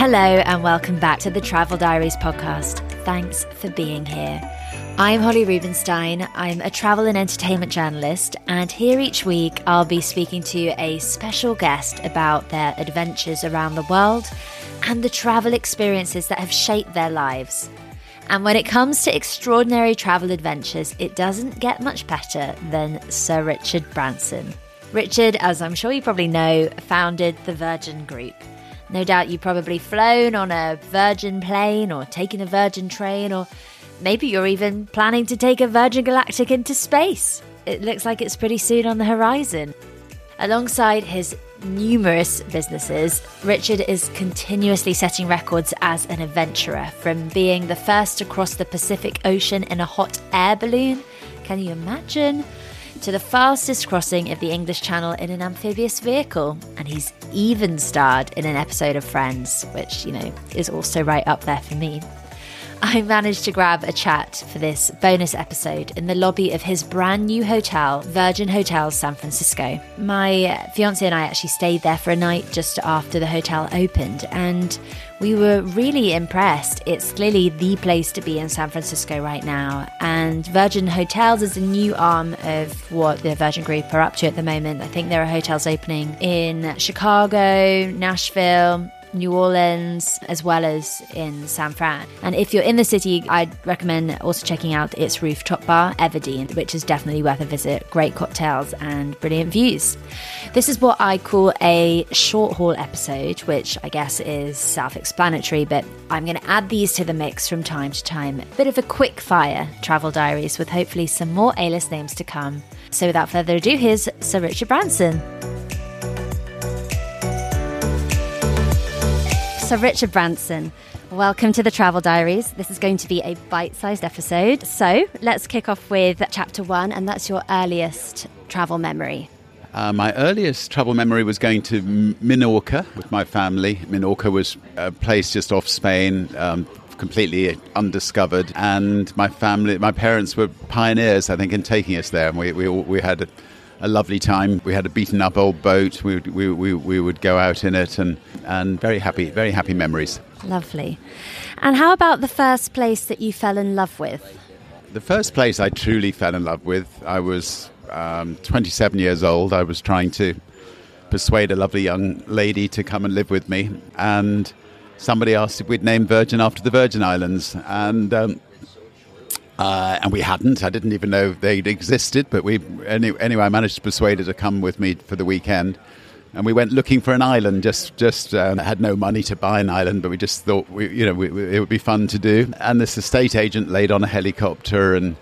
Hello, and welcome back to the Travel Diaries podcast. Thanks for being here. I'm Holly Rubenstein. I'm a travel and entertainment journalist, and here each week I'll be speaking to a special guest about their adventures around the world and the travel experiences that have shaped their lives. And when it comes to extraordinary travel adventures, it doesn't get much better than Sir Richard Branson. Richard, as I'm sure you probably know, founded the Virgin Group. No doubt you've probably flown on a Virgin plane or taken a Virgin train, or maybe you're even planning to take a Virgin Galactic into space. It looks like it's pretty soon on the horizon. Alongside his numerous businesses, Richard is continuously setting records as an adventurer, from being the first to cross the Pacific Ocean in a hot air balloon. Can you imagine? To the fastest crossing of the English Channel in an amphibious vehicle. And he's even starred in an episode of Friends, which, you know, is also right up there for me. I managed to grab a chat for this bonus episode in the lobby of his brand new hotel, Virgin Hotels San Francisco. My fiance and I actually stayed there for a night just after the hotel opened, and we were really impressed. It's clearly the place to be in San Francisco right now, and Virgin Hotels is a new arm of what the Virgin Group are up to at the moment. I think there are hotels opening in Chicago, Nashville, New Orleans, as well as in San Fran. And if you're in the city, I'd recommend also checking out its rooftop bar, Everdene, which is definitely worth a visit. Great cocktails and brilliant views. This is what I call a short haul episode, which I guess is self explanatory, but I'm going to add these to the mix from time to time. Bit of a quick fire travel diaries with hopefully some more A list names to come. So without further ado, here's Sir Richard Branson. So, Richard Branson, welcome to the Travel Diaries. This is going to be a bite sized episode. So, let's kick off with chapter one, and that's your earliest travel memory. Uh, my earliest travel memory was going to Minorca with my family. Minorca was a place just off Spain, um, completely undiscovered, and my family, my parents were pioneers, I think, in taking us there. And we we, we had a, lovely time. We had a beaten up old boat. We, we, we, we would go out in it and, and very happy, very happy memories. Lovely. And how about the first place that you fell in love with? The first place I truly fell in love with, I was um, 27 years old. I was trying to persuade a lovely young lady to come and live with me. And somebody asked if we'd name Virgin after the Virgin Islands. And um, uh, and we hadn't. I didn't even know they'd existed. But we any, anyway, I managed to persuade her to come with me for the weekend, and we went looking for an island. Just just uh, had no money to buy an island, but we just thought we, you know we, we, it would be fun to do. And this estate agent laid on a helicopter, and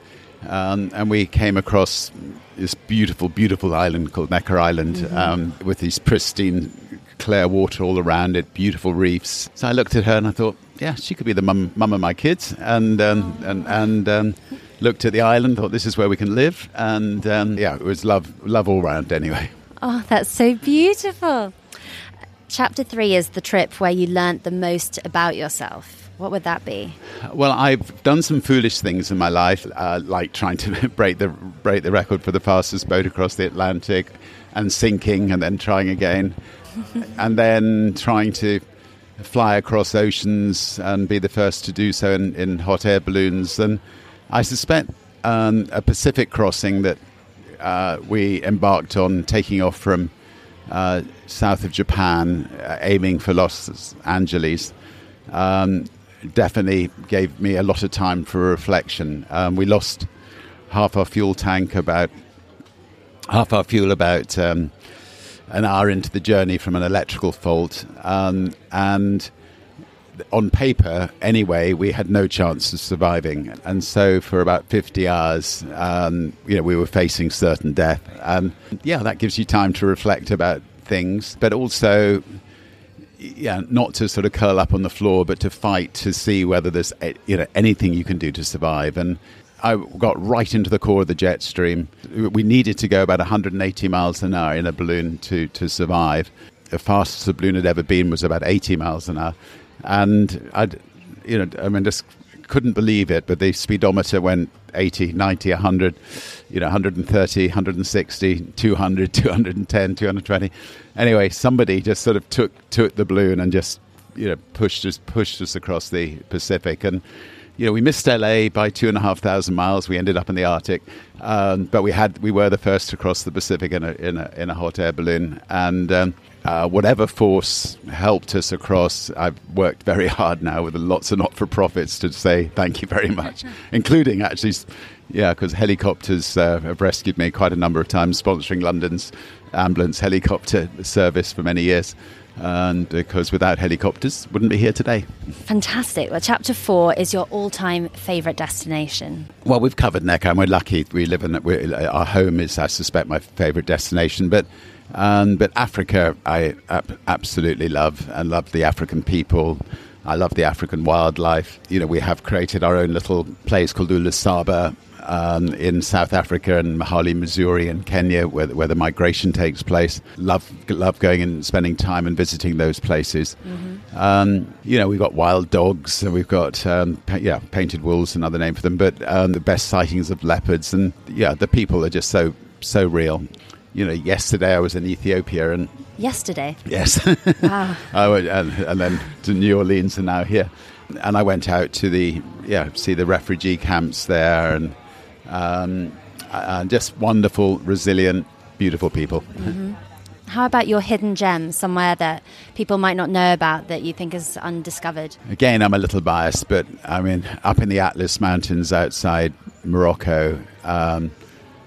um, and we came across this beautiful, beautiful island called Necker Island, mm-hmm. um, with these pristine, clear water all around it, beautiful reefs. So I looked at her and I thought yeah, she could be the mum, mum of my kids, and um, and and um, looked at the island, thought this is where we can live, and um, yeah, it was love, love all round anyway. Oh, that's so beautiful. Chapter three is the trip where you learnt the most about yourself. What would that be? Well, I've done some foolish things in my life, uh, like trying to break the break the record for the fastest boat across the Atlantic, and sinking, and then trying again, and then trying to fly across oceans and be the first to do so in, in hot air balloons. And I suspect um, a Pacific crossing that uh, we embarked on taking off from uh, south of Japan, uh, aiming for Los Angeles, um, definitely gave me a lot of time for reflection. Um, we lost half our fuel tank about half our fuel about um, an hour into the journey from an electrical fault, um, and on paper, anyway, we had no chance of surviving. And so, for about 50 hours, um, you know, we were facing certain death. And yeah, that gives you time to reflect about things, but also, yeah, not to sort of curl up on the floor, but to fight to see whether there's you know anything you can do to survive. And I got right into the core of the jet stream. We needed to go about 180 miles an hour in a balloon to, to survive. The fastest the balloon had ever been was about 80 miles an hour. And I, you know, I mean, just couldn't believe it, but the speedometer went 80, 90, 100, you know, 130, 160, 200, 210, 220. Anyway, somebody just sort of took, took the balloon and just you know pushed us pushed us across the Pacific and you know, we missed LA by two and a half thousand miles. We ended up in the Arctic, um, but we had we were the first to cross the Pacific in a in a, in a hot air balloon, and um, uh, whatever force helped us across. I've worked very hard now with lots of not for profits to say thank you very much, including actually, yeah, because helicopters uh, have rescued me quite a number of times, sponsoring London's ambulance helicopter service for many years and because without helicopters, wouldn't be here today. Fantastic. Well, chapter four is your all-time favourite destination. Well, we've covered Necker, and we're lucky. We live in our home is, I suspect, my favourite destination, but. Um, but Africa, I ab- absolutely love and love the African people. I love the African wildlife. You know, we have created our own little place called Ulusaba, um, in South Africa and Mahali Mzuri, and Kenya, where, where the migration takes place. Love love going and spending time and visiting those places. Mm-hmm. Um, you know, we've got wild dogs, and we've got um, pa- yeah, painted wolves, another name for them. But um, the best sightings of leopards, and yeah, the people are just so so real. You know, yesterday I was in Ethiopia and yesterday. Yes. Wow. I went, and, and, then to New Orleans and now here. And I went out to the yeah see the refugee camps there and um, uh, just wonderful, resilient, beautiful people. Mm-hmm. How about your hidden gem, somewhere that people might not know about that you think is undiscovered? Again, I'm a little biased, but I mean, up in the Atlas Mountains outside Morocco, um,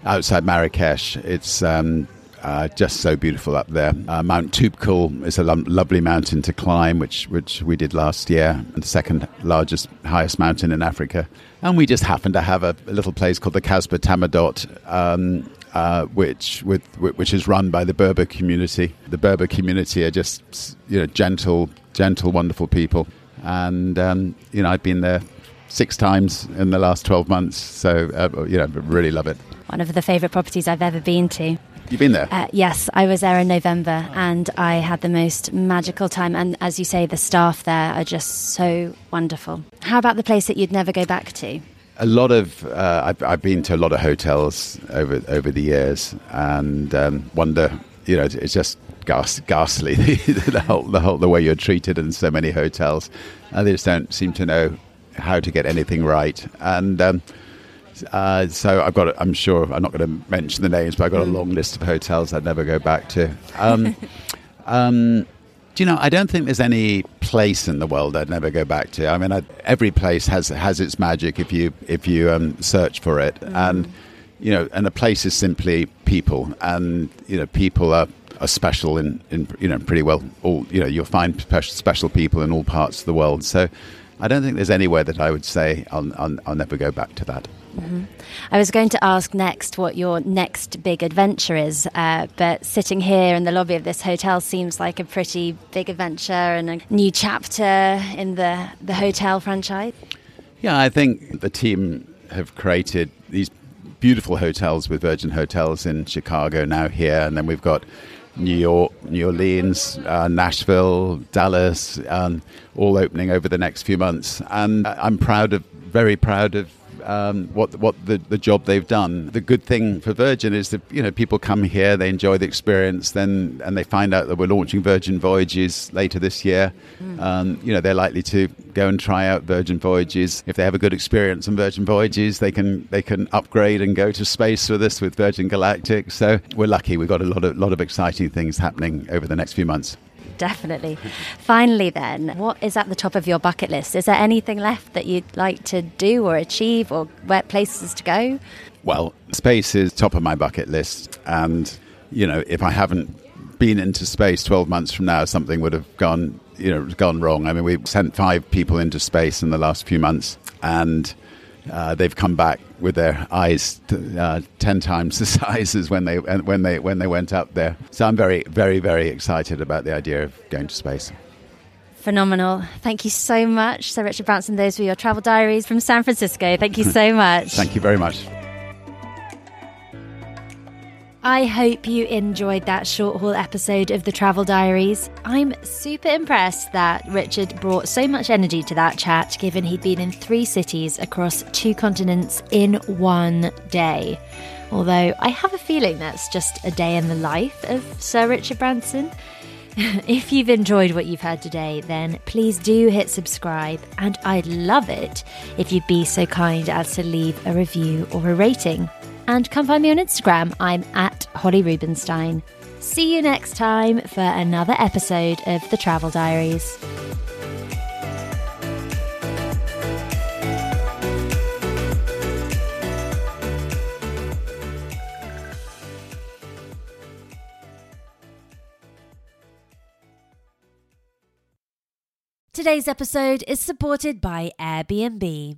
outside Marrakesh, it's um, uh, just so beautiful up there. Uh, Mount Toubkal is a lo- lovely mountain to climb, which which we did last year, the second largest, highest mountain in Africa. And we just happen to have a, a little place called the Kasbah Tamadot, um, uh, which with, which is run by the Berber community. The Berber community are just you know gentle, gentle, wonderful people, and um, you know I've been there six times in the last twelve months, so uh, you know really love it. One of the favourite properties I've ever been to. You've been there? Uh, yes, I was there in November and I had the most magical time. And as you say, the staff there are just so wonderful. How about the place that you'd never go back to? A lot of uh, I've, I've, been to a lot of hotels over over the years, and um, wonder you know it's just ghast, ghastly the whole the whole the way you're treated in so many hotels. And they just don't seem to know how to get anything right, and um, uh, so I've got, I'm sure I'm not going to mention the names, but I've got a mm. long list of hotels I'd never go back to. Um, um, do you know? I don't think there's any place in the world I'd never go back to. I mean, I, every place has has its magic if you if you um, search for it, mm. and you know, and a place is simply people, and you know, people are are special in, in you know pretty well all you know you'll find special, special people in all parts of the world. So I don't think there's anywhere that I would say I'll, I'll, I'll never go back to that. Mm-hmm. I was going to ask next what your next big adventure is, uh, but sitting here in the lobby of this hotel seems like a pretty big adventure and a new chapter in the, the hotel franchise. Yeah, I think the team have created these beautiful hotels with Virgin Hotels in Chicago now here, and then we've got New York, New Orleans, uh, Nashville, Dallas, um, all opening over the next few months. And I'm proud of, very proud of um, what what the, the job they've done. The good thing for Virgin is that you know people come here, they enjoy the experience, then and they find out that we're launching Virgin Voyages later this year. Mm. Um, you know they're likely to go and try out Virgin Voyages. If they have a good experience on Virgin Voyages, they can they can upgrade and go to space with us with Virgin Galactic. So we're lucky. We've got a lot of lot of exciting things happening over the next few months definitely. Finally, then, what is at the top of your bucket list? Is there anything left that you'd like to do or achieve or where places to go? Well, space is top of my bucket list. And, you know, if I haven't been into space 12 months from now, something would have gone, you know, gone wrong. I mean, we've sent five people into space in the last few months. And uh, they've come back with their eyes t- uh, ten times the size as when they when they when they went up there. So I'm very very very excited about the idea of going to space. Phenomenal. Thank you so much, Sir Richard Branson. Those were your travel diaries from San Francisco. Thank you so much. Thank you very much. I hope you enjoyed that short haul episode of the Travel Diaries. I'm super impressed that Richard brought so much energy to that chat, given he'd been in three cities across two continents in one day. Although I have a feeling that's just a day in the life of Sir Richard Branson. if you've enjoyed what you've heard today, then please do hit subscribe, and I'd love it if you'd be so kind as to leave a review or a rating. And come find me on Instagram. I'm at Holly Rubenstein. See you next time for another episode of The Travel Diaries. Today's episode is supported by Airbnb.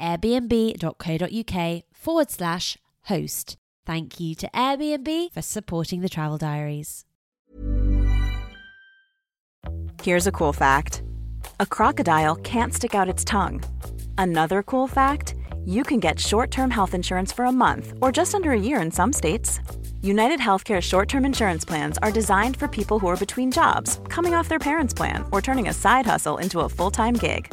airbnb.co.uk forward slash host. Thank you to Airbnb for supporting the travel diaries. Here's a cool fact a crocodile can't stick out its tongue. Another cool fact you can get short term health insurance for a month or just under a year in some states. United Healthcare short term insurance plans are designed for people who are between jobs, coming off their parents' plan, or turning a side hustle into a full time gig.